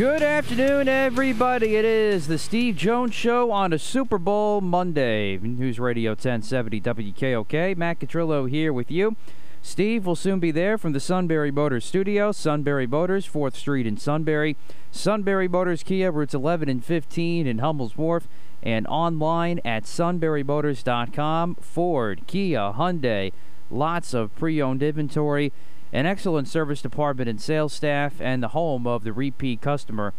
Good afternoon, everybody. It is the Steve Jones Show on a Super Bowl Monday. News Radio 1070 WKOK. Matt Catrillo here with you. Steve will soon be there from the Sunbury Motors studio. Sunbury Motors, 4th Street in Sunbury. Sunbury Motors Kia, routes 11 and 15 in Hummel's Wharf. And online at sunburymotors.com. Ford, Kia, Hyundai, lots of pre owned inventory an excellent service department and sales staff, and the home of the repeat customer.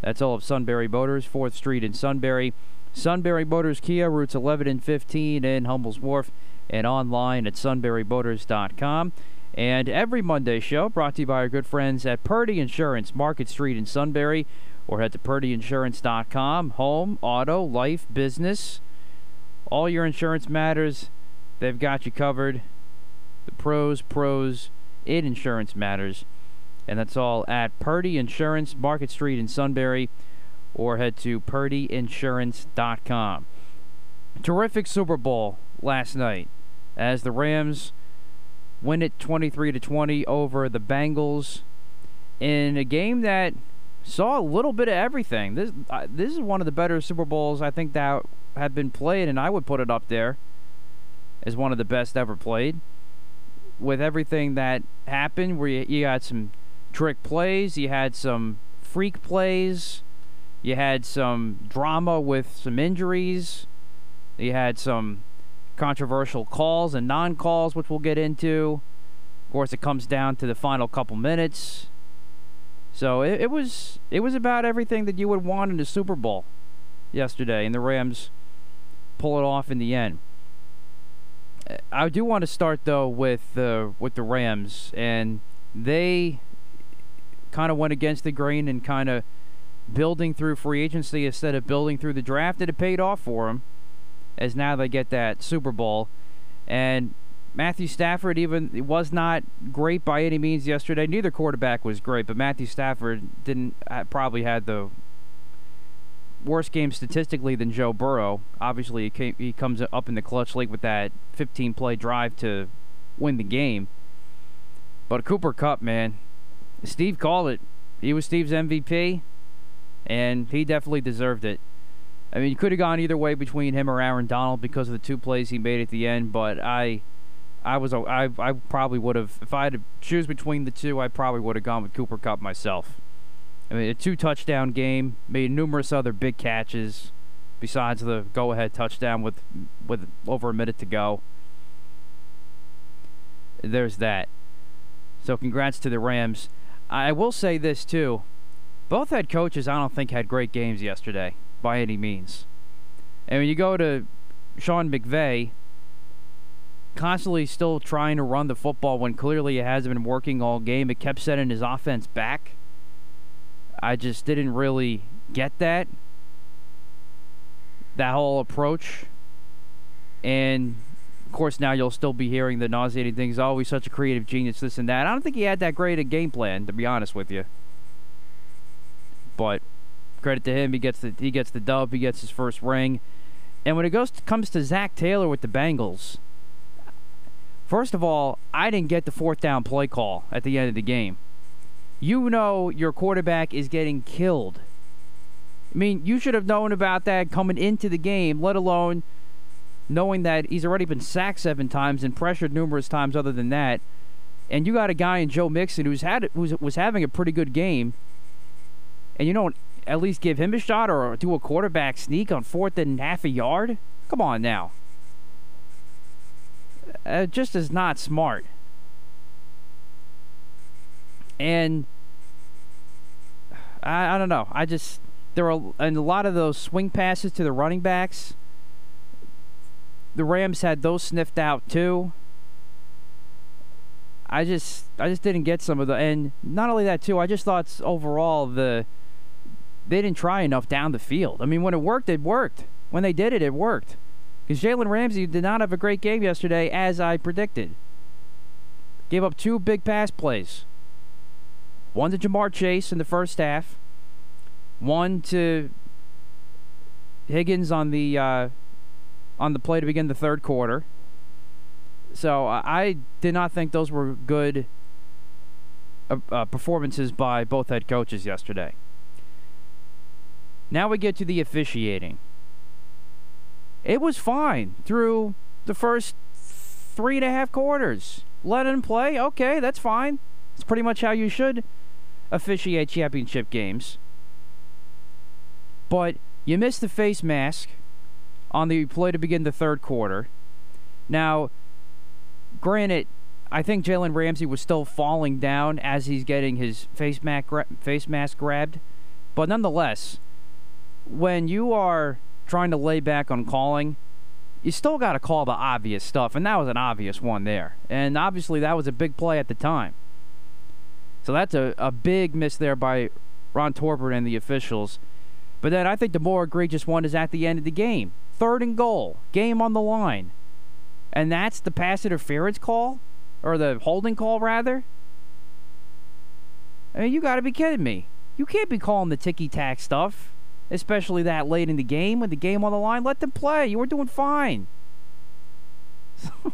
That's all of Sunbury Motors, 4th Street in Sunbury. Sunbury Motors Kia, routes 11 and 15 in Hummel's Wharf, and online at sunburymotors.com. And every Monday show brought to you by our good friends at Purdy Insurance, Market Street in Sunbury, or head to purdyinsurance.com. Home, auto, life, business, all your insurance matters, they've got you covered. The pros, pros, in insurance matters. And that's all at Purdy Insurance, Market Street in Sunbury, or head to purdyinsurance.com. Terrific Super Bowl last night as the Rams win it 23 to 20 over the Bengals in a game that saw a little bit of everything. This uh, this is one of the better Super Bowls I think that have been played, and I would put it up there as one of the best ever played with everything that happened, where you, you got some trick plays, you had some freak plays, you had some drama with some injuries, you had some controversial calls and non calls, which we'll get into. Of course, it comes down to the final couple minutes. So it, it was it was about everything that you would want in a Super Bowl yesterday, and the Rams pull it off in the end. I do want to start though with the with the Rams, and they kind of went against the grain and kind of building through free agency instead of building through the draft, and it paid off for them, as now they get that Super Bowl, and Matthew Stafford even was not great by any means yesterday. Neither quarterback was great, but Matthew Stafford didn't uh, probably had the worse game statistically than Joe Burrow. Obviously, he, came, he comes up in the clutch late with that 15 play drive to win the game. But Cooper Kupp, man, Steve called it. He was Steve's MVP, and he definitely deserved it. I mean, you could have gone either way between him or Aaron Donald because of the two plays he made at the end, but I. I was I I probably would have if I had to choose between the two I probably would have gone with Cooper Kupp myself. I mean, a two touchdown game, made numerous other big catches besides the go ahead touchdown with with over a minute to go. There's that. So congrats to the Rams. I will say this too. Both head coaches I don't think had great games yesterday by any means. And when you go to Sean McVay constantly still trying to run the football when clearly it hasn't been working all game, it kept setting his offense back I just didn't really get that. That whole approach. And of course, now you'll still be hearing the nauseating things. He's such a creative genius, this and that. I don't think he had that great a game plan, to be honest with you. But credit to him, he gets the he gets the dub, he gets his first ring. And when it goes to, comes to Zac Taylor with the Bengals, first of all, I didn't get the fourth down play call at the end of the game you know your quarterback is getting killed. I mean, you should have known about that coming into the game, let alone knowing that he's already been sacked seven times and pressured numerous times other than that. and you got a guy in Joe Mixon who's had who's was having a pretty good game, and you don't at least give him a shot or do a quarterback sneak on fourth and half a yard? Come on now. Uh, it just is not smart. And I, I don't know. I just there are and a lot of those swing passes to the running backs. The Rams had those sniffed out too. I just I just didn't get some of the and not only that too. I just thought overall the they didn't try enough down the field. I mean, when it worked, it worked. When they did it, it worked. Because Jalen Ramsey did not have a great game yesterday, as I predicted. Gave up two big pass plays. One to Ja'Marr Chase in the first half. One to Higgins on the uh, on the play to begin the third quarter. So uh, I did not think those were good uh, uh, performances by both head coaches yesterday. Now we get to the officiating. It was fine through the first three and a half quarters. Let him play, okay, that's fine. It's pretty much how you should officiate championship games. But you missed the face mask on the play to begin the third quarter. Now, granted, I think Jalen Ramsey was still falling down as he's getting his face mask, gra- face mask grabbed. But nonetheless, when you are trying to lay back on calling, you still got to call the obvious stuff. And that was an obvious one there. And obviously, that was a big play at the time. So that's a, a big miss there by Ron Torbert and the officials. But then I think the more egregious one is at the end of the game. Third and goal, game on the line. And that's the pass interference call? Or the holding call, rather? I mean, you got to be kidding me. You can't be calling the ticky tack stuff, especially that late in the game with the game on the line. Let them play. You were doing fine.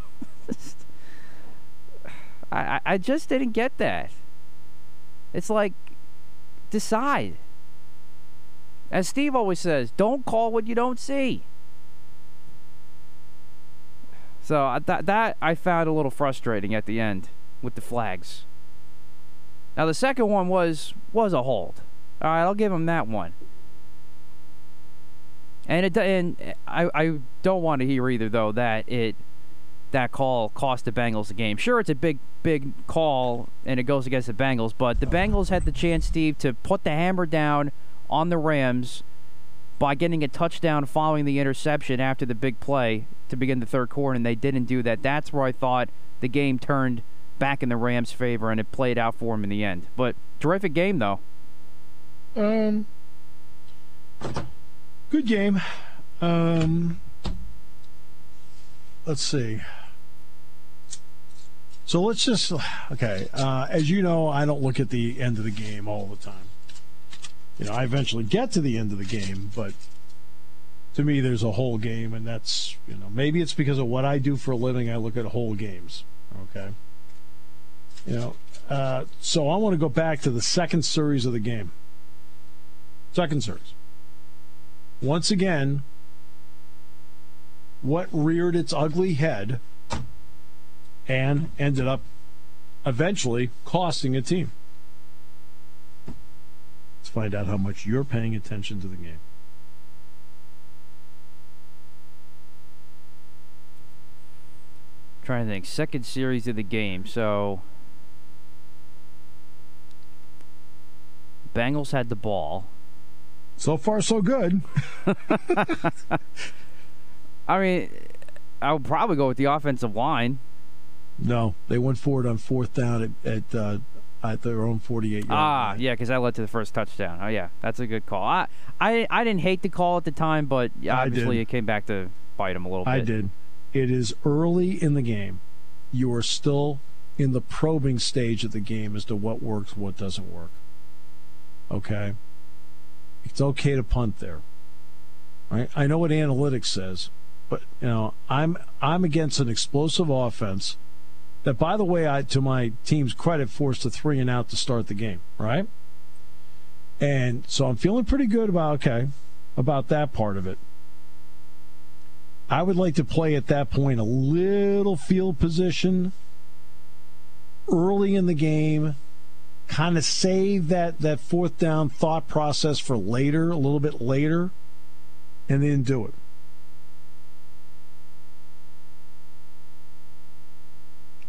I, I just didn't get that. It's like, decide. As Steve always says, don't call what you don't see. So that that I found a little frustrating at the end with the flags. Now the second one was was a hold. All right, I'll give him that one. And it and I I don't want to hear either though that it that call cost the Bengals the game. Sure, it's a big big call and it goes against the Bengals, but the Bengals had the chance, Steve, to put the hammer down on the Rams by getting a touchdown following the interception after the big play to begin the third quarter, and they didn't do that. That's where I thought the game turned back in the Rams' favor, and it played out for them in the end. But terrific game, though. Um, good game. Um, let's see. So let's just okay. Uh, as you know, I don't look at the end of the game all the time you know, I eventually get to the end of the game, but to me, there's a whole game, and that's, you know, maybe it's because of what I do for a living. I look at whole games. Okay. You know, uh, so I want to go back to the second series of the game. Second series. Once again, what reared its ugly head and ended up eventually costing a team Let's find out how much you're paying attention to the game. trying to think. Second series of the game. So Bengals had the ball. So far, so good. I mean, I would probably go with the offensive line. No, they went forward on fourth down at, at uh, at their own 48 yard Ah, line. yeah, because that led to the first touchdown. Oh, yeah, that's a good call. I, I, I didn't hate the call at the time, but obviously it came back to bite him a little bit. I did. It is early in the game. You are still in the probing stage of the game as to what works, what doesn't work. Okay? It's okay to punt there. Right? I know what analytics says, but you know, I'm I'm against an explosive offense that, by the way, I to my team's credit, forced a three and out to start the game, right? And so I'm feeling pretty good about okay about that part of it. I would like to play at that point a little field position early in the game, kind of save that, that fourth down thought process for later, a little bit later, and then do it.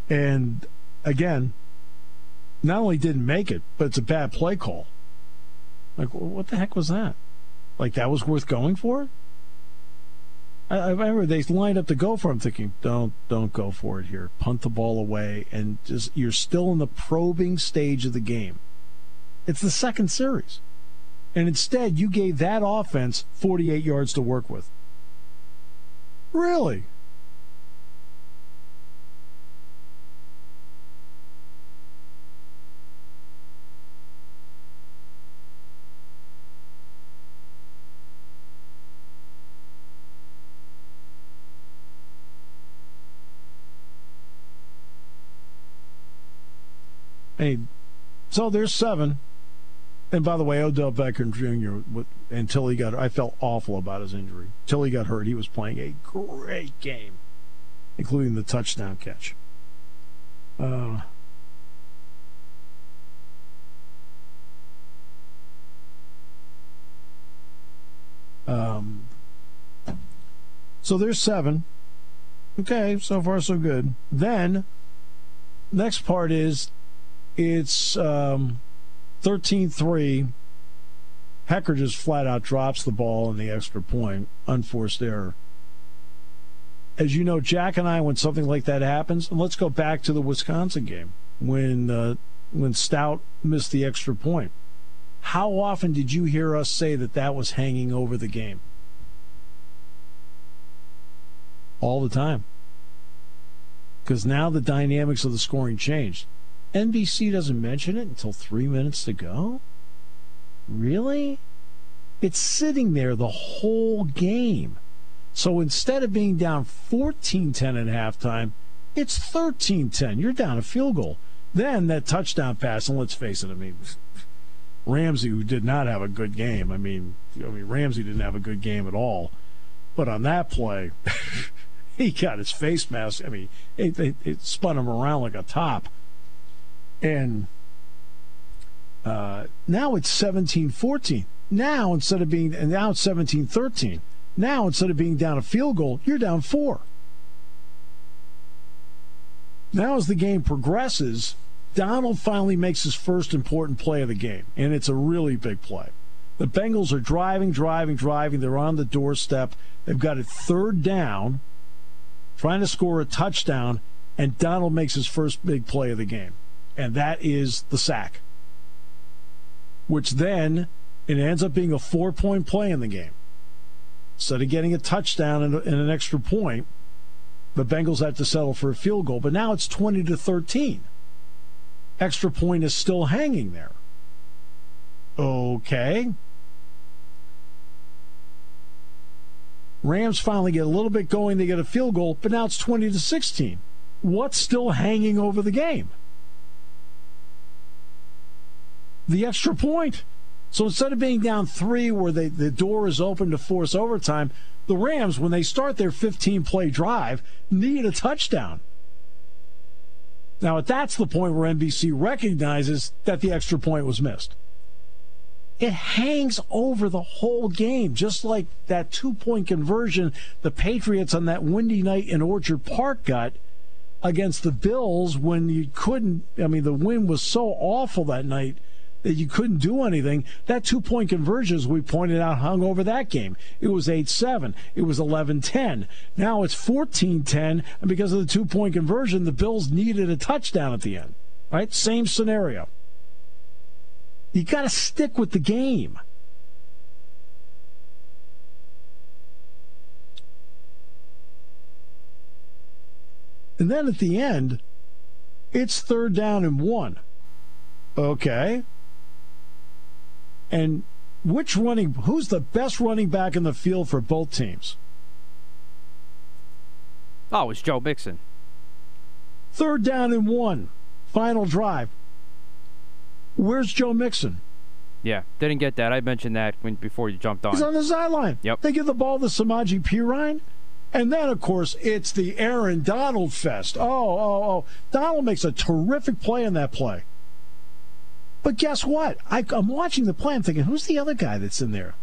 And again, not only didn't make it, but it's a bad play call. Like, what the heck was that? Like, that was worth going for? I, I remember they lined up to go for. It. I'm thinking, don't, don't go for it here. Punt the ball away, and just you're still in the probing stage of the game. It's the second series, and instead you gave that offense 48 yards to work with. Really? Hey, so there's seven. And by the way, Odell Beckham Jr. until he got, I felt awful about his injury. Until he got hurt, he was playing a great game, including the touchdown catch. Uh, um, so there's seven. Okay, so far so good. Then, next part is it's um, 13 3. Hekker just flat out drops the ball in the extra point, unforced error. As you know, Jack and I, when something like that happens, and let's go back to the Wisconsin game when uh, when Stout missed the extra point. How often did you hear us say that that was hanging over the game? All the time. Because now the dynamics of the scoring changed. NBC doesn't mention it until three minutes to go? Really? It's sitting there the whole game. So instead of being down 14 10 at halftime, it's 13 10. You're down a field goal. Then that touchdown pass, and let's face it, I mean, Ramsey, who did not have a good game, I mean, I mean Ramsey didn't have a good game at all. But on that play, he got his face mask. I mean, it, it, it spun him around like a top. And uh, now it's 17 14. Now, instead of being, and now it's 17 13. Now, instead of being down a field goal, you're down four. Now, as the game progresses, Donald finally makes his first important play of the game, and it's a really big play. The Bengals are driving, driving, driving. They're on the doorstep. They've got it third down, trying to score a touchdown, and Donald makes his first big play of the game and that is the sack, which then it ends up being a four point play in the game. Instead of getting a touchdown and, and an extra point, the Bengals have to settle for a field goal. But now it's 20 to 13. Extra point is still hanging there. Okay. Rams finally get a little bit going. They get a field goal, but now it's 20 to 16. What's still hanging over the game? The extra point. So instead of being down three where they, the door is open to force overtime, the Rams, when they start their 15 play drive, need a touchdown. Now, that's the point where NBC recognizes that the extra point was missed. It hangs over the whole game, just like that two point conversion the Patriots on that windy night in Orchard Park got against the Bills when you couldn't. I mean, the wind was so awful that night that you couldn't do anything. That two point conversion, as we pointed out, hung over that game. It was 8 7. It was 11 10. Now it's 14 10. And because of the two point conversion, the Bills needed a touchdown at the end. Right? Same scenario. You got to stick with the game. And then at the end, it's third down and one. Okay. And which running, who's the best running back in the field for both teams? Oh, it's Joe Mixon. Third down and one, final drive. Where's Joe Mixon? Yeah, didn't get that. I mentioned that when before you jumped on. He's on the sideline. Yep. They give the ball to Samaje Perine, And then, of course, it's the Aaron Donald fest. Oh, oh, oh. Donald makes a terrific play in that play. But guess what? I, am watching the play. I'm thinking, who's the other guy that's in there?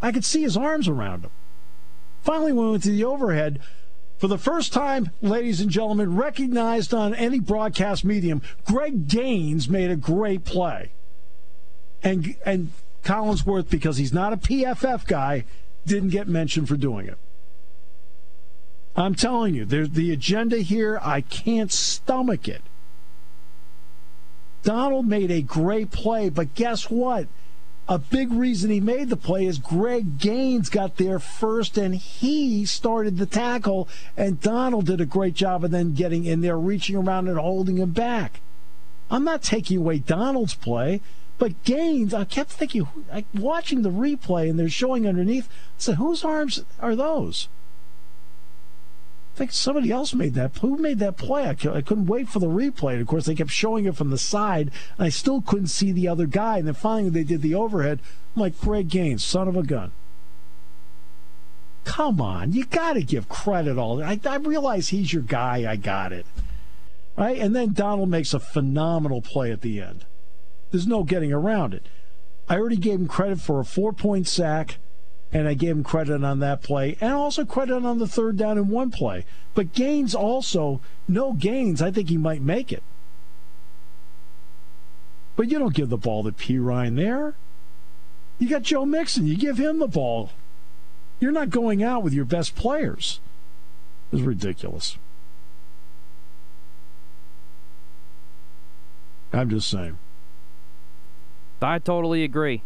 I could see his arms around him. Finally, we went to the overhead, for the first time, ladies and gentlemen, recognized on any broadcast medium, Greg Gaines made a great play. And, and Collinsworth, because he's not a PFF guy, didn't get mentioned for doing it. I'm telling you, there's the agenda here. I can't stomach it. Donald made a great play, but guess what? A big reason he made the play is Greg Gaines got there first and he started the tackle, and Donald did a great job of then getting in there, reaching around and holding him back. I'm not taking away Donald's play, but Gaines, I kept thinking, like, watching the replay and they're showing underneath, I said, whose arms are those? I think somebody else made that. Who made that play? I, couldn't wait for the replay. And of course, they kept showing it from the side, and I still couldn't see the other guy. And then finally, they did the overhead. I'm like, Greg Gaines, son of a gun. Come on, you got to give credit all. I, I realize he's your guy. I got it. Right? And then Donald makes a phenomenal play at the end. There's no getting around it. I already gave him credit for a four point sack and I gave him credit on that play and also credit on the third down in one play. But Gaines also, no Gaines, I think he might make it. But you don't give the ball to Perine there. You got Joe Mixon, you give him the ball. You're not going out with your best players. It's ridiculous. I'm just saying. I totally agree.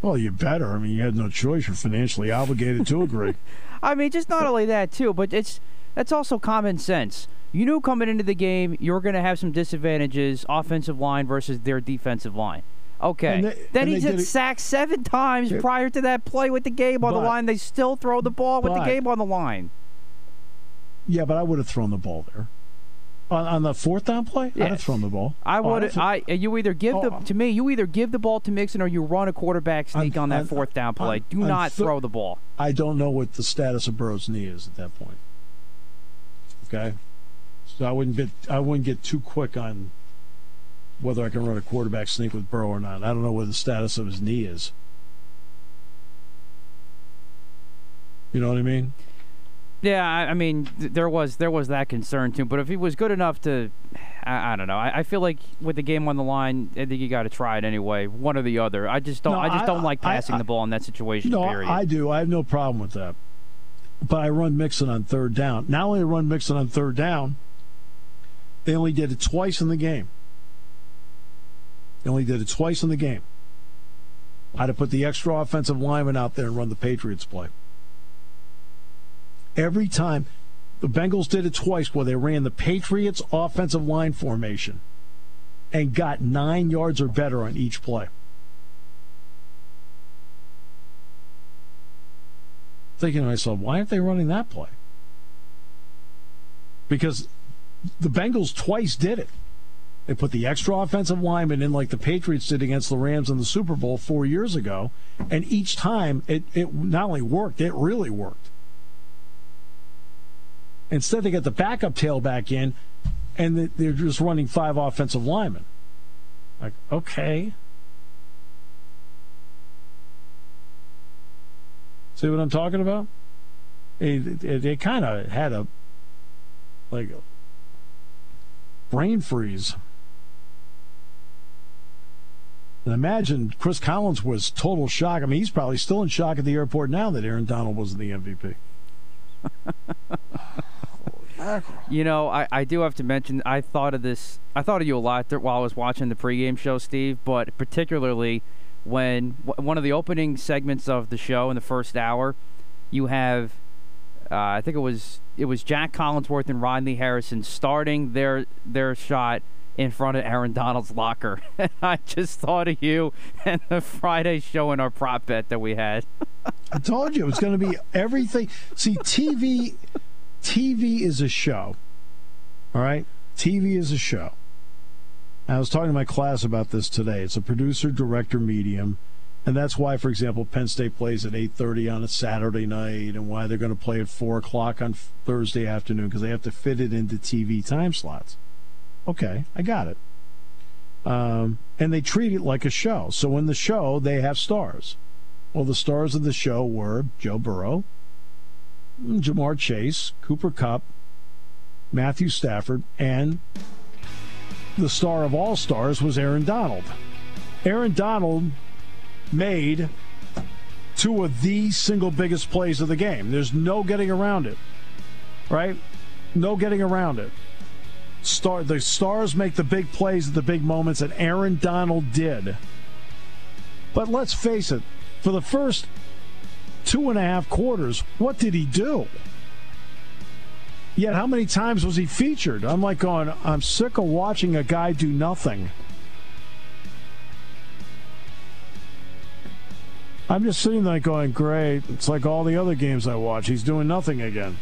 Well, you better. I mean, you had no choice. You're financially obligated to agree. I mean, just not only that too, but it's that's also common sense. You knew coming into the game you're going to have some disadvantages, offensive line versus their defensive line. Okay. They, then he's been sacked seven times prior to that play with the game on but, the line. They still throw the ball with but, the game on the line. Yeah, but I would have thrown the ball there. On, on the fourth down play, yes. I'd have thrown the ball. I oh, would. Oh, I you either give oh, the to me. You either give the ball to Mixon or you run a quarterback sneak on, on that fourth down play. Do not th- throw the ball. I don't know what the status of Burrow's knee is at that point. Okay, so I wouldn't get I wouldn't get too quick on whether I can run a quarterback sneak with Burrow or not. I don't know what the status of his knee is. You know what I mean? Yeah, I, I mean, th- there was there was that concern too. But if he was good enough to, I, I don't know. I, I, feel like with the game on the line, I think you got to try it anyway, one or the other. I just don't. No, I just don't like passing the ball in that situation. No, period. I do. I have no problem with that. But I run Mixon on third down. Not only run Mixon on third down, they only did it twice in the game. They only did it twice in the game. I'd have put the extra offensive lineman out there and run the Patriots play. Every time the Bengals did it twice where they ran the Patriots offensive line formation and got nine yards or better on each play. Thinking to myself, why aren't they running that play? Because the Bengals twice did it. They put the extra offensive lineman in like the Patriots did against the Rams in the Super Bowl four years ago, and each time it, it not only worked, it really worked. Instead, they got the backup tailback in, and they're just running five offensive linemen. Like, okay. See what I'm talking about? It, kind of had a like brain freeze. And imagine Chris Collins was total shock. I mean, he's probably still in shock at the airport now that Aaron Donald wasn't the MVP. You know, I, I do have to mention, I thought of this, I thought of you a lot while I was watching the pregame show, Steve, but particularly when one of the opening segments of the show in the first hour, you have, uh, I think it was it was Jac Collinsworth and Rodney Harrison starting their their shot in front of Aaron Donald's locker. And I just thought of you and the Friday show and our prop bet that we had. I told you it was going to be everything. See, TV TV is a show. All right? TV is a show. I was talking to my class about this today. It's a producer director medium. And that's why, for example, Penn State plays at 8:30 on a Saturday night, and why they're going to play at 4 o'clock on Thursday afternoon because they have to fit it into TV time slots. Okay, I got it. Um, and they treat it like a show. So in the show, they have stars. Well, the stars of the show were Joe Burrow, Ja'Marr Chase, Cooper Kupp, Matthew Stafford, and the star of all stars was Aaron Donald. Aaron Donald made two of the single biggest plays of the game. There's no getting around it. Right? No getting around it. Star the stars make the big plays at the big moments, and Aaron Donald did. But let's face it, for the first two and a half quarters, what did he do? Yet, how many times was he featured? I'm like going, I'm sick of watching a guy do nothing. I'm just sitting there going, great. It's like all the other games I watch. He's doing nothing again.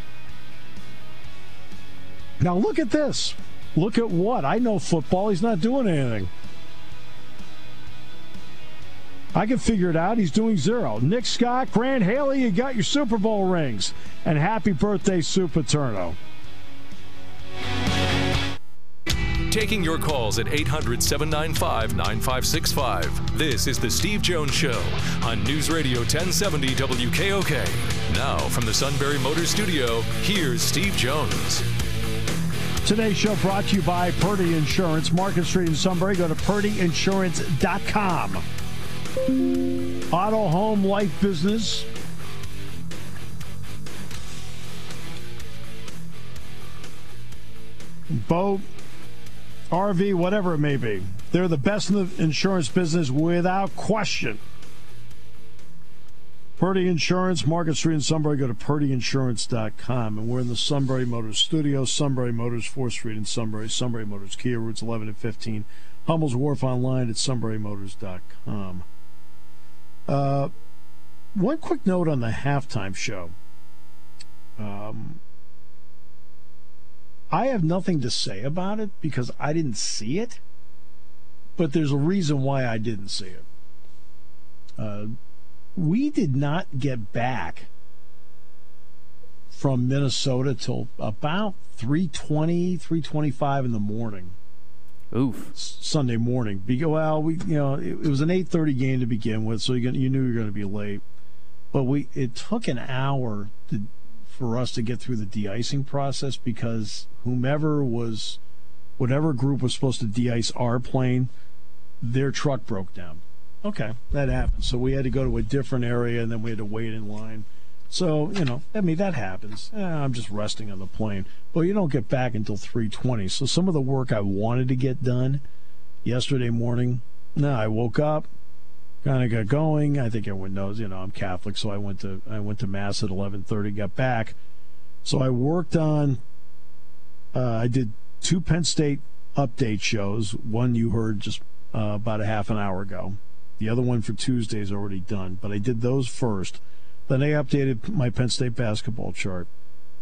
Now, look at this. Look at what? I know football. He's not doing anything. I can figure it out. He's doing zero. Nick Scott, Grant Haley, you got your Super Bowl rings. And happy birthday, Super Turno. Taking your calls at 800 795 9565. This is The Steve Jones Show on News Radio 1070 WKOK. Now, from the Sunbury Motor Studio, here's Steve Jones. Today's show brought to you by Purdy Insurance, Market Street in Sunbury. Go to purdyinsurance.com. Auto, home, life, business. Boat, RV, whatever it may be. They're the best in the insurance business without question. Purdy Insurance, Market Street in Sunbury. Go to purdyinsurance.com. And we're in the Sunbury Motors studio. Sunbury Motors, 4th Street in Sunbury. Sunbury Motors, Kia routes 11 and 15. Hummel's Wharf online at sunburymotors.com. Uh, one quick note on the halftime show. Um, I have nothing to say about it because I didn't see it, but there's a reason why I didn't see it. Uh, we did not get back from Minnesota till about 3:20, 3:25 in the morning. Oof. Sunday morning. Well, we you know it, it was an 8:30 game to begin with, so you you knew you were going to be late. But we it took an hour to, for us to get through the de-icing process because whomever was whatever group was supposed to de-ice our plane, their truck broke down. Okay, that happened. So we had to go to a different area, and then we had to wait in line. So you know, I mean that happens. Eh, I'm just resting on the plane, but you don't get back until 3:20. So some of the work I wanted to get done yesterday morning, no, I woke up, kind of got going. I think everyone knows, you know, I'm Catholic, so I went to I went to mass at 11:30. Got back, so I worked on. Uh, I did two Penn State update shows. One you heard just uh, about a half an hour ago. The other one for Tuesday is already done, but I did those first. Then I updated my Penn State basketball chart.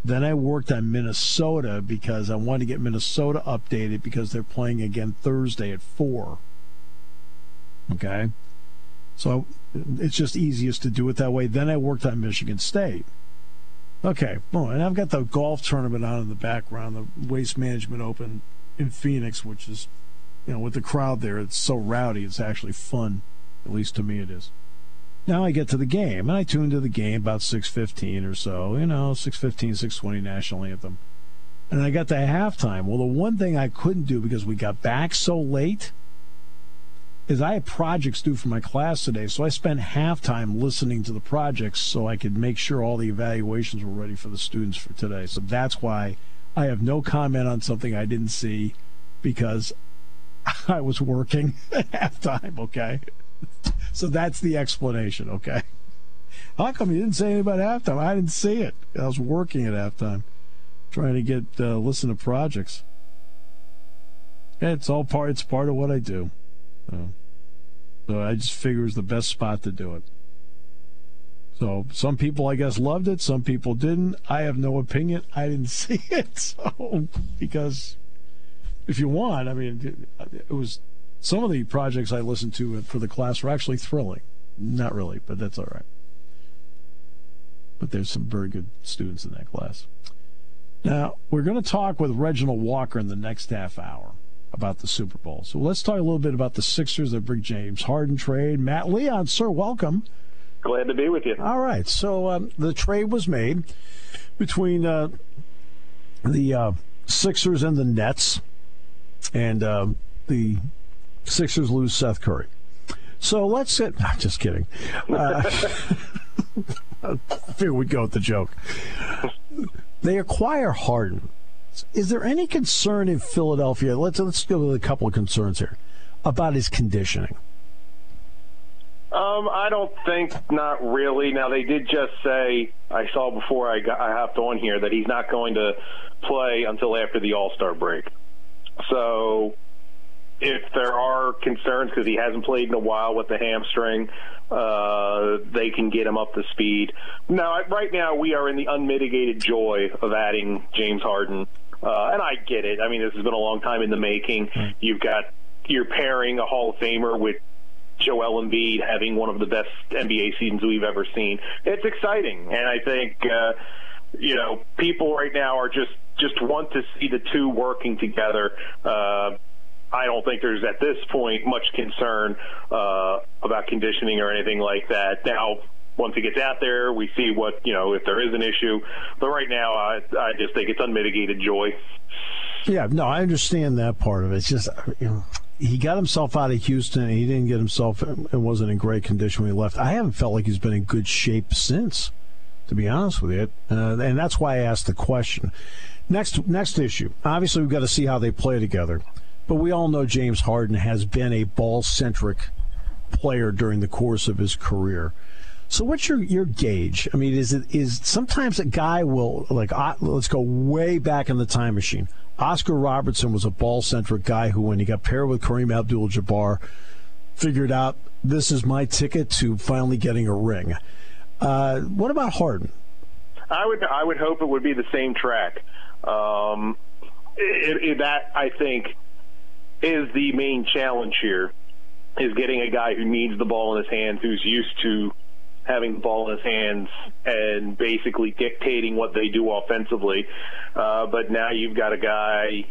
Then I worked on Minnesota because I wanted to get Minnesota updated because they're playing again Thursday at 4. Okay? So it's just easiest to do it that way. Then I worked on Michigan State. Okay, well, and I've got the golf tournament on in the background, the Waste Management Open in Phoenix, which is, you know, with the crowd there, it's so rowdy, it's actually fun. At least to me, it is. Now I get to the game, and I tune to the game about 6.15 or so, you know, 6.15, 6.20 national anthem. And I got to halftime. Well, the one thing I couldn't do because we got back so late is I had projects due for my class today, so I spent halftime listening to the projects so I could make sure all the evaluations were ready for the students for today. So that's why I have no comment on something I didn't see because I was working halftime, okay? So that's the explanation, okay? How come you didn't say anything about halftime? I didn't see it. I was working at halftime, trying to get uh, listen to projects. It's all part. It's part of what I do. So, so I just figure it's the best spot to do it. So some people, I guess, loved it. Some people didn't. I have no opinion. I didn't see it. So because if you want, I mean, it was some of the projects I listened to for the class were actually thrilling. not really, but that's all right. But there's some very good students in that class. Now, we're going to talk with Reginald Walker in the next half hour about the Super Bowl. So let's talk a little bit about the Sixers that bring James Harden trade. Matt Leon, sir, welcome. Glad to be with you. All right. So um, the trade was made between uh, the uh, Sixers and the Nets, and uh, the Sixers lose Seth Curry. So let's get. No, just kidding. Uh, here we go with the joke. They acquire Harden. Is there any concern in Philadelphia? Let's let's go with a couple of concerns here about his conditioning. Um, I don't think not really. Now they did just say I saw before I got I hopped on here that he's not going to play until after the All Star break. So if there are concerns because he hasn't played in a while with the hamstring, uh, they can get him up to speed. Now, right now, we are in the unmitigated joy of adding James Harden, uh, and I get it. I mean, this has been a long time in the making. You've got you're pairing a Hall of Famer with Joel Embiid having one of the best NBA seasons we've ever seen. It's exciting, and I think uh, you know people right now are just just want to see the two working together. Uh, I don't think there's at this point much concern uh, about conditioning or anything like that. Now, once he gets out there, we see what you know if there is an issue. But right now, I, I just think it's unmitigated joy. Yeah, no, I understand that part of it. It's just you know, he got himself out of Houston. He didn't get himself and wasn't in great condition when he left. I haven't felt like he's been in good shape since, to be honest with you. Uh, and that's why I asked the question. Next, next issue. Obviously, we've got to see how they play together. But we all know James Harden has been a ball centric player during the course of his career. So what's your your gauge? I mean, is it is sometimes a guy will like let's go way back in the time machine. Oscar Robertson was a ball centric guy who, when he got paired with Kareem Abdul-Jabbar, figured out this is my ticket to finally getting a ring. Uh, what about Harden? I would I would hope it would be the same track. Um, it, it, that I think is the main challenge here is getting a guy who needs the ball in his hands, who's used to having the ball in his hands and basically dictating what they do offensively. Uh, but now you've got a guy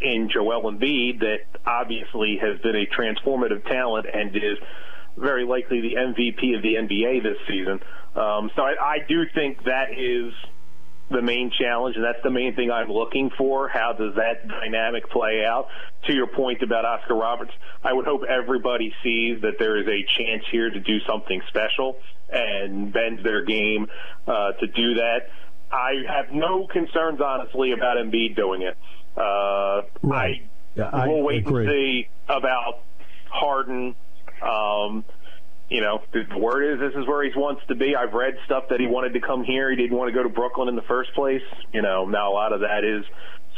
in Joel Embiid that obviously has been a transformative talent and is very likely the MVP of the NBA this season. Um, so I, I do think that is the main challenge, and that's the main thing I'm looking for. How does that dynamic play out? To your point about Oscar Roberts, I would hope everybody sees that there is a chance here to do something special and bend their game uh, to do that. I have no concerns, honestly, about Embiid doing it. Uh, right. I, yeah, I we'll wait agree. and see about Harden. Um, you know, the word is this is where he wants to be. I've read stuff that he wanted to come here. He didn't want to go to Brooklyn in the first place. You know, now a lot of that is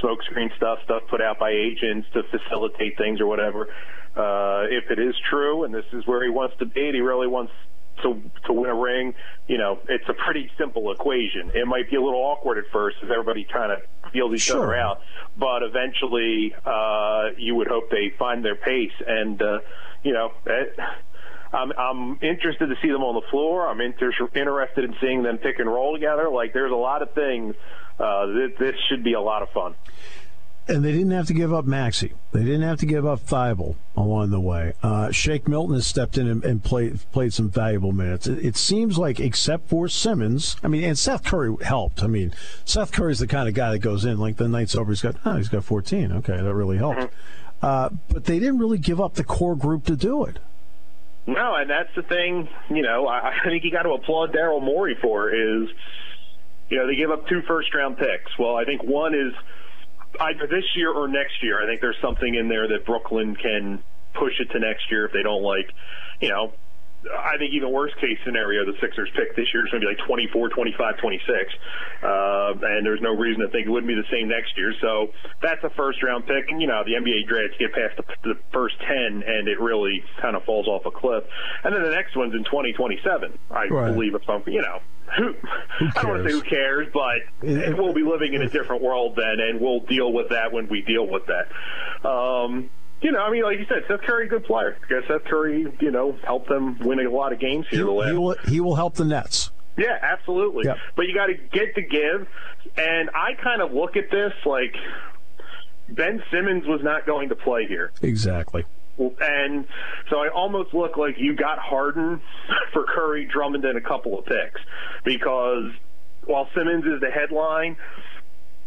smokescreen stuff, stuff put out by agents to facilitate things or whatever. Uh, if it is true and this is where he wants to be and he really wants to to win a ring, you know, it's a pretty simple equation. It might be a little awkward at first as everybody kind of feels each sure. other out, but eventually uh, you would hope they find their pace and uh, you know. It, I'm, I'm interested to see them on the floor. I'm inter- interested in seeing them pick and roll together. Like, there's a lot of things. Uh, this, this should be a lot of fun. And they didn't have to give up Maxey. They didn't have to give up Thybulle along the way. Uh, Shake Milton has stepped in and, and, played played some valuable minutes. It, it, seems like, except for Simmons, I mean, and Seth Curry helped. I mean, Seth Curry's the kind of guy that goes in like the night's over. He's got oh, he's got 14. Okay, that really helped. Mm-hmm. Uh, but they didn't really give up the core group to do it. No, and that's the thing. You know, I, I think you got to applaud Daryl Morey for is, you know, they gave up two first round picks. Well, I think one is either this year or next year. I think there's something in there that Brooklyn can push it to next year if they don't like, you know, I think even worst case scenario, the Sixers pick this year is going to be like 24, 25, 26. Uh, and there's no reason to think it wouldn't be the same next year. So that's a first round pick. And, you know, the NBA drafts get past the, the first 10 and it really kind of falls off a cliff. And then the next one's in 2027, I right. believe, if I'm, you know. Who, who I don't want to say who cares, but it, we'll be living in a different world then, and we'll deal with that when we deal with that. Um, you know, I mean, like you said, Seth Curry, good player. Because Seth Curry, you know, helped them win a lot of games here. He, the he will, he will help the Nets. Yeah, absolutely. Yep. But you got to get the give. And I kind of look at this like Ben Simmons was not going to play here. Exactly. And so I almost look like you got Harden for Curry, Drummond, and a couple of picks. Because while Simmons is the headline,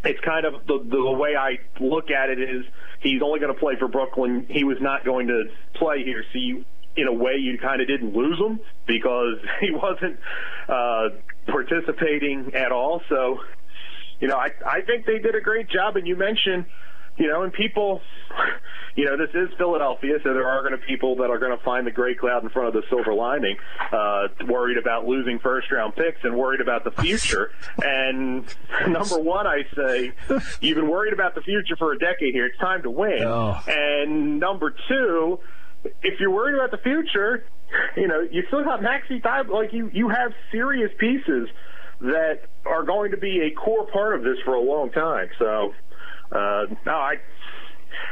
it's kind of the, the way I look at it is he's only going to play for Brooklyn. He was not going to play here. So you, in a way, you kind of didn't lose him because he wasn't uh, participating at all. So, you know, I, I think they did a great job. And you mentioned, you know, and people, you know, this is Philadelphia, so there are going to be people that are going to find the gray cloud in front of the silver lining, uh, worried about losing first round picks and worried about the future. and number one, I say, you've been worried about the future for a decade here. It's time to win. Oh. And number two, if you're worried about the future, you know, you still have Maxey Thib, like you, you have serious pieces that are going to be a core part of this for a long time. So, uh, no, I,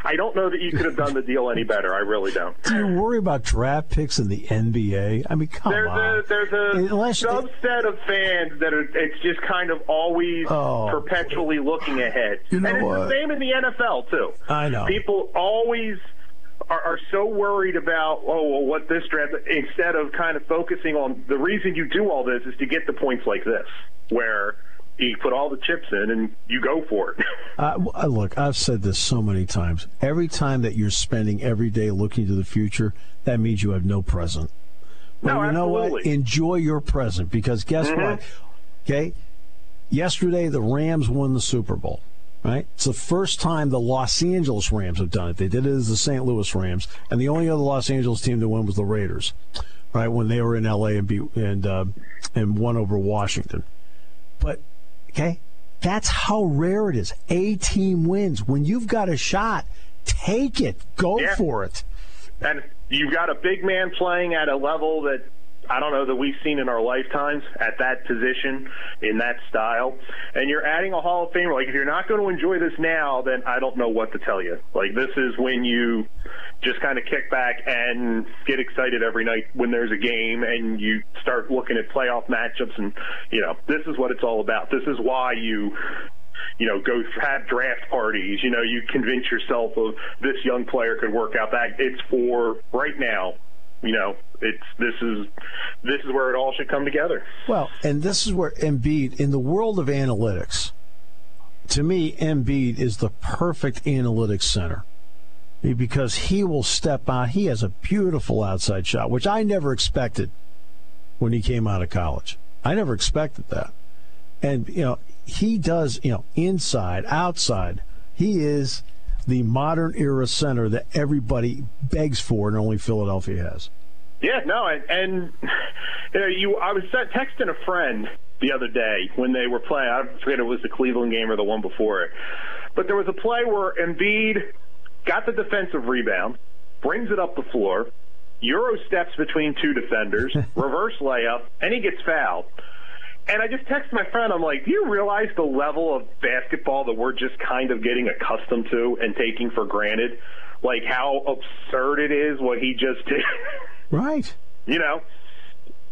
I don't know that you could have done the deal any better. I really don't. Do you worry about draft picks in the NBA? I mean, come There's on. a there's a Unless- subset of fans that are it's just kind of always Oh. perpetually looking ahead. You know and it's what? the same in the NFL too. I know. People always are, are so worried about oh well what this draft instead of kind of focusing on the reason you do all this is to get the points like this where you put all the chips in and you go for it. Uh, look, I've said this so many times. Every time that you're spending every day looking to the future, that means you have no present. Well, No, you know what? Enjoy your present because guess what? Okay, yesterday the Rams won the Super Bowl. Right, it's the first time the Los Angeles Rams have done it. They did it as the St. Louis Rams, and the only other Los Angeles team to win was the Raiders. Right when they were in L.A. and beat and uh, and won over Washington. But okay, that's how rare it is. A team wins. When you've got a shot, take it. Go Yeah. for it. and you've got a big man playing at a level that I don't know that we've seen in our lifetimes at that position in that style. And you're adding a Hall of Famer. Like if you're not going to enjoy this now, then I don't know what to tell you. Like this is when you just kind of kick back and get excited every night when there's a game and you start looking at playoff matchups and you know, this is what it's all about. This is why you you know, go have draft parties. You know, you convince yourself of this young player could work out. That it's for right now. You know, it's this is this is where it all should come together. Well, and this is where Embiid, in the world of analytics, to me, Embiid is the perfect analytics center because he will step out. He has a beautiful outside shot, which I never expected when he came out of college. I never expected that. And, you know, he does, you know, inside, outside. He is the modern era center that everybody begs for and only Philadelphia has. Yeah, no, and, and you know, you I was texting a friend the other day when they were playing. I forget if it was the Cleveland game or the one before it, but there was a play where Embiid got the defensive rebound, brings it up the floor, euro steps between two defenders, reverse layup, and he gets fouled. And I just texted my friend. I'm like, do you realize the level of basketball that we're just kind of getting accustomed to and taking for granted? Like how absurd it is what he just did. Right. you know,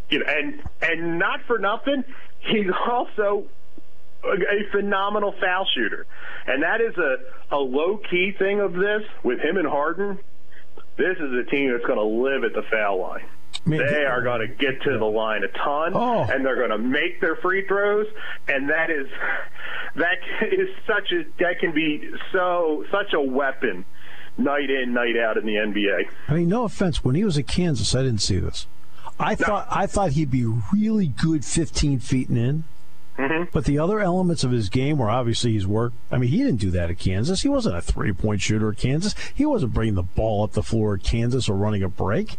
you know, and and not for nothing, he's also a, a phenomenal foul shooter, and that is a a low key thing of this with him and Harden. This is a team that's going to live at the foul line. They are going to get to the line a ton, Oh. and they're going to make their free throws, and that is that is such a that can be so such a weapon night in night out in the NBA. I mean, no offense. When he was at Kansas, I didn't see this. I thought I thought he'd be really good 15 feet and in. Mhm. But the other elements of his game were obviously his work. I mean, he didn't do that at Kansas. He wasn't a three point shooter at Kansas. He wasn't bringing the ball up the floor at Kansas or running a break.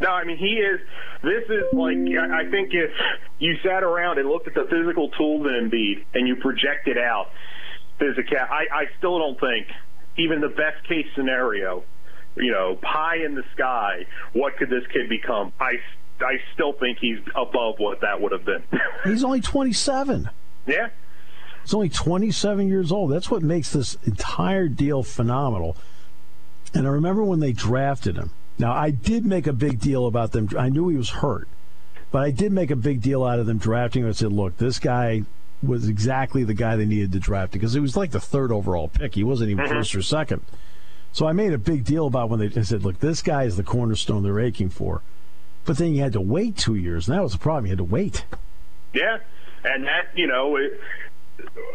No, I mean he is. This is like I I think if you sat around and looked at the physical tools in Embiid and you projected out physical, I, I still don't think even the best case scenario, you know, pie in the sky, what could this kid become? I I still think he's above what that would have been. He's only 27. yeah. He's only 27 years old. That's what makes this entire deal phenomenal. And I remember when they drafted him. Now, I did make a big deal about them. I knew he was hurt, but I did make a big deal out of them drafting him. I said, look, this guy was exactly the guy they needed to draft because it was like the third overall pick. He wasn't even mm-hmm. first or second. So I made a big deal about when they I said, look, this guy is the cornerstone they're aching for. But then you had to wait two years, and that was the problem. You had to wait. Yeah, and that you know, it,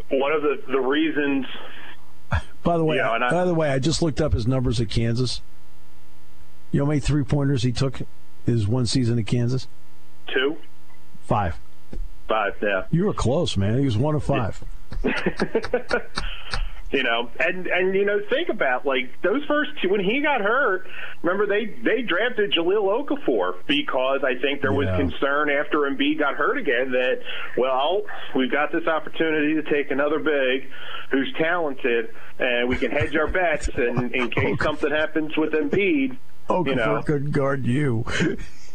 one of the the reasons. By the way, Yeah, and I- by the way, I just looked up his numbers at Kansas. You know how many three pointers he took his one season at Kansas? Two, Five. Five, yeah. You were close, man. He was one of five. You know, and and you know, think about like those first two when he got hurt. Remember they they drafted Jahlil Okafor because I think there was Yeah. concern after Embiid got hurt again that well we've got this opportunity to take another big who's talented and we can hedge our bets and in case something happens with Embiid. Okafor You know. could guard you.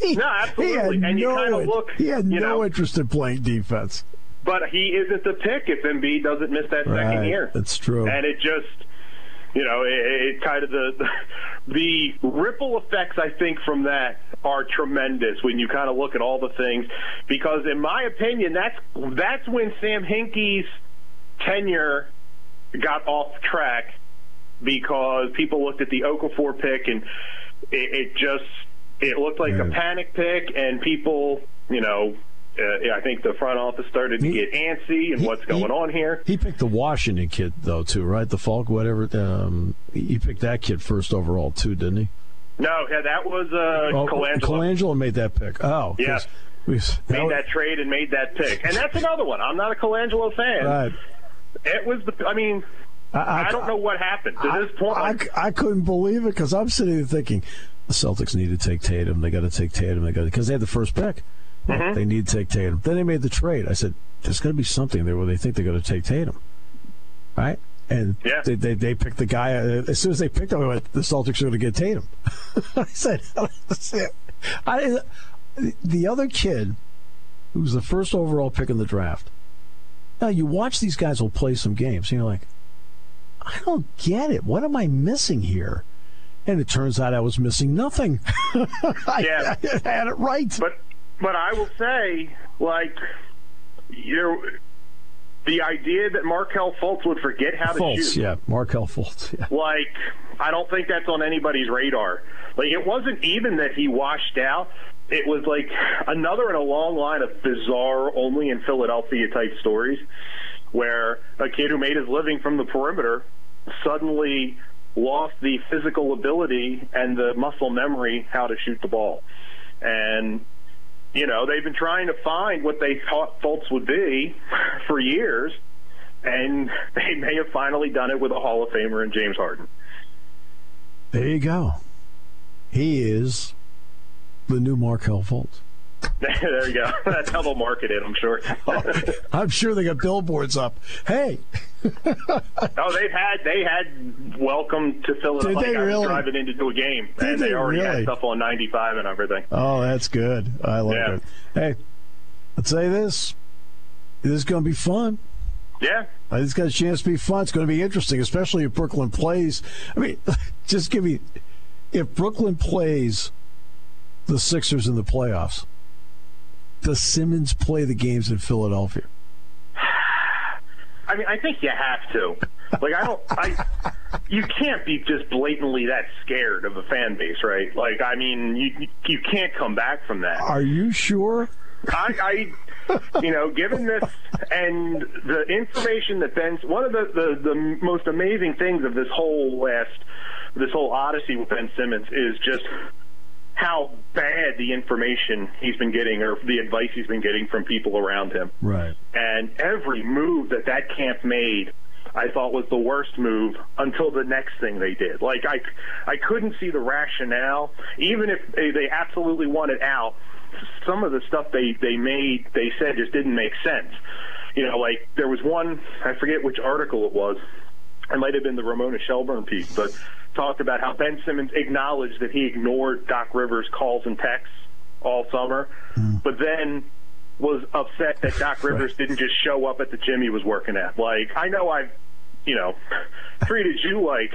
He- No, absolutely. He had And you no, kinda look, He had you no know. interest in playing defense. But he isn't the pick if Embiid doesn't miss that second year. That's true. and it just you know it, it kind of the the ripple effects i think from that are tremendous when you kind of look at all the things because in my opinion that's that's when sam hinkie's tenure got off track because people looked at the Okafor pick and it, it just it looked like a panic pick and people you know uh, I think the front office started to He- get antsy and he- what's he- going on here. He picked the Washington kid though too, right? The Falk, whatever. Um, he picked that kid first overall too, didn't he? No, yeah, that was uh, Oh, Colangelo. Colangelo made that pick. Oh, 'cause Yeah. made that trade and made that pick, and that's another one. I'm not a Colangelo fan. Right. It was the. I mean, I, don't know what happened to I, this point. I, I couldn't believe it because I'm sitting there thinking the Celtics need to take Tatum. They got to take Tatum. They got because they had the first pick. Mm-hmm. They need to take Tatum. Then they made the trade. I said, "There's going to be something there where they think they're going to take Tatum, right?" And Yeah. they, they they picked the guy. Uh, as soon as they picked him, I went, "The Celtics are going to get Tatum." I said. I, the other kid, who was the first overall pick in the draft. Now you watch these guys will play some games, and you're like, I don't get it. What am I missing here? And it turns out I was missing nothing. I, Yeah. I had it right. But but I will say, like, you the idea that Markelle Fultz would forget how to Fultz, shoot. yeah, Markelle Fultz. Yeah. Like, I don't think that's on anybody's radar. Like, it wasn't even that he washed out. It was like another in a long line of bizarre, only in Philadelphia type stories where a kid who made his living from the perimeter suddenly lost the physical ability and the muscle memory how to shoot the ball. And you know, they've been trying to find what they thought Fultz would be for years, and they may have finally done it with a Hall of Famer in James Harden. There you go. He is the new Markelle Fultz. there you go. That's how they'll market it, I'm sure. I'm sure they got billboards up. Hey, oh, they've had they had welcome to Philadelphia. Did they really? driving into a game, Did and they, they already really? had stuff on 95 and everything. oh, that's good. I like Yeah. it. Hey, let's say this. This is going to be fun. Yeah, uh, think It's got a chance to be fun. It's going to be interesting, especially if Brooklyn plays. I mean, just give me if Brooklyn plays the Sixers in the playoffs. Does Simmons play the games in Philadelphia? I mean, I think you have to. Like, I don't. I you can't be just blatantly that scared of a fan base, right? Like, I mean, you you can't come back from that. Are you sure? I, I, you know, given this and the information that Ben, one of the, the, the most amazing things of this whole last, this whole odyssey with Ben Simmons is just how bad the information he's been getting or the advice he's been getting from people around him. Right. And every move that that camp made, I thought was the worst move until the next thing they did. Like I, I couldn't see the rationale, even if they, they absolutely wanted out. Some of the stuff they they made, they said just didn't make sense. You know, like there was one, I forget which article it was. It might have been the Ramona Shelburne piece, but talked about how Ben Simmons acknowledged that he ignored Doc Rivers' calls and texts all summer, but then was upset that Doc Rivers didn't just show up at the gym he was working at. Like, I know I've, you know, treated you like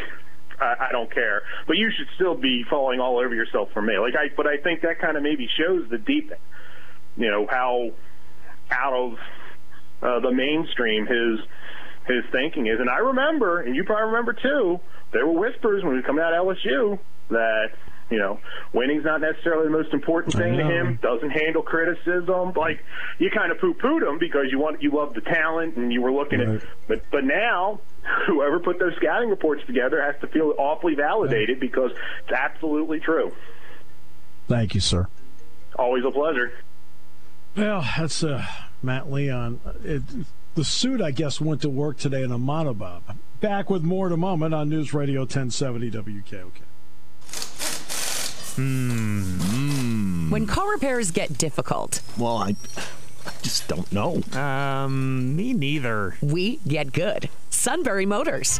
I, I don't care. But you should still be falling all over yourself for me. Like I, but I think that kind of maybe shows the deep, you know, how out of uh, the mainstream his his thinking is. And I remember, and you probably remember too, there were whispers when we were coming out of LSU that you know, winning's not necessarily the most important thing to him. Doesn't handle criticism. Like you kind of poo-pooed him because you want you love the talent and you were looking right. at. But but now, whoever put those scouting reports together has to feel awfully validated because it's absolutely true. Thank you, sir. Always a pleasure. Well, that's uh, Matt Leon. It, the suit, I guess, went to work today in a monobob. Back with more in a moment on News Radio 1070 WKOK. Hmm. When car repairs get difficult. Well, I, I just don't know. Um, me neither. We get good. Sunbury Motors.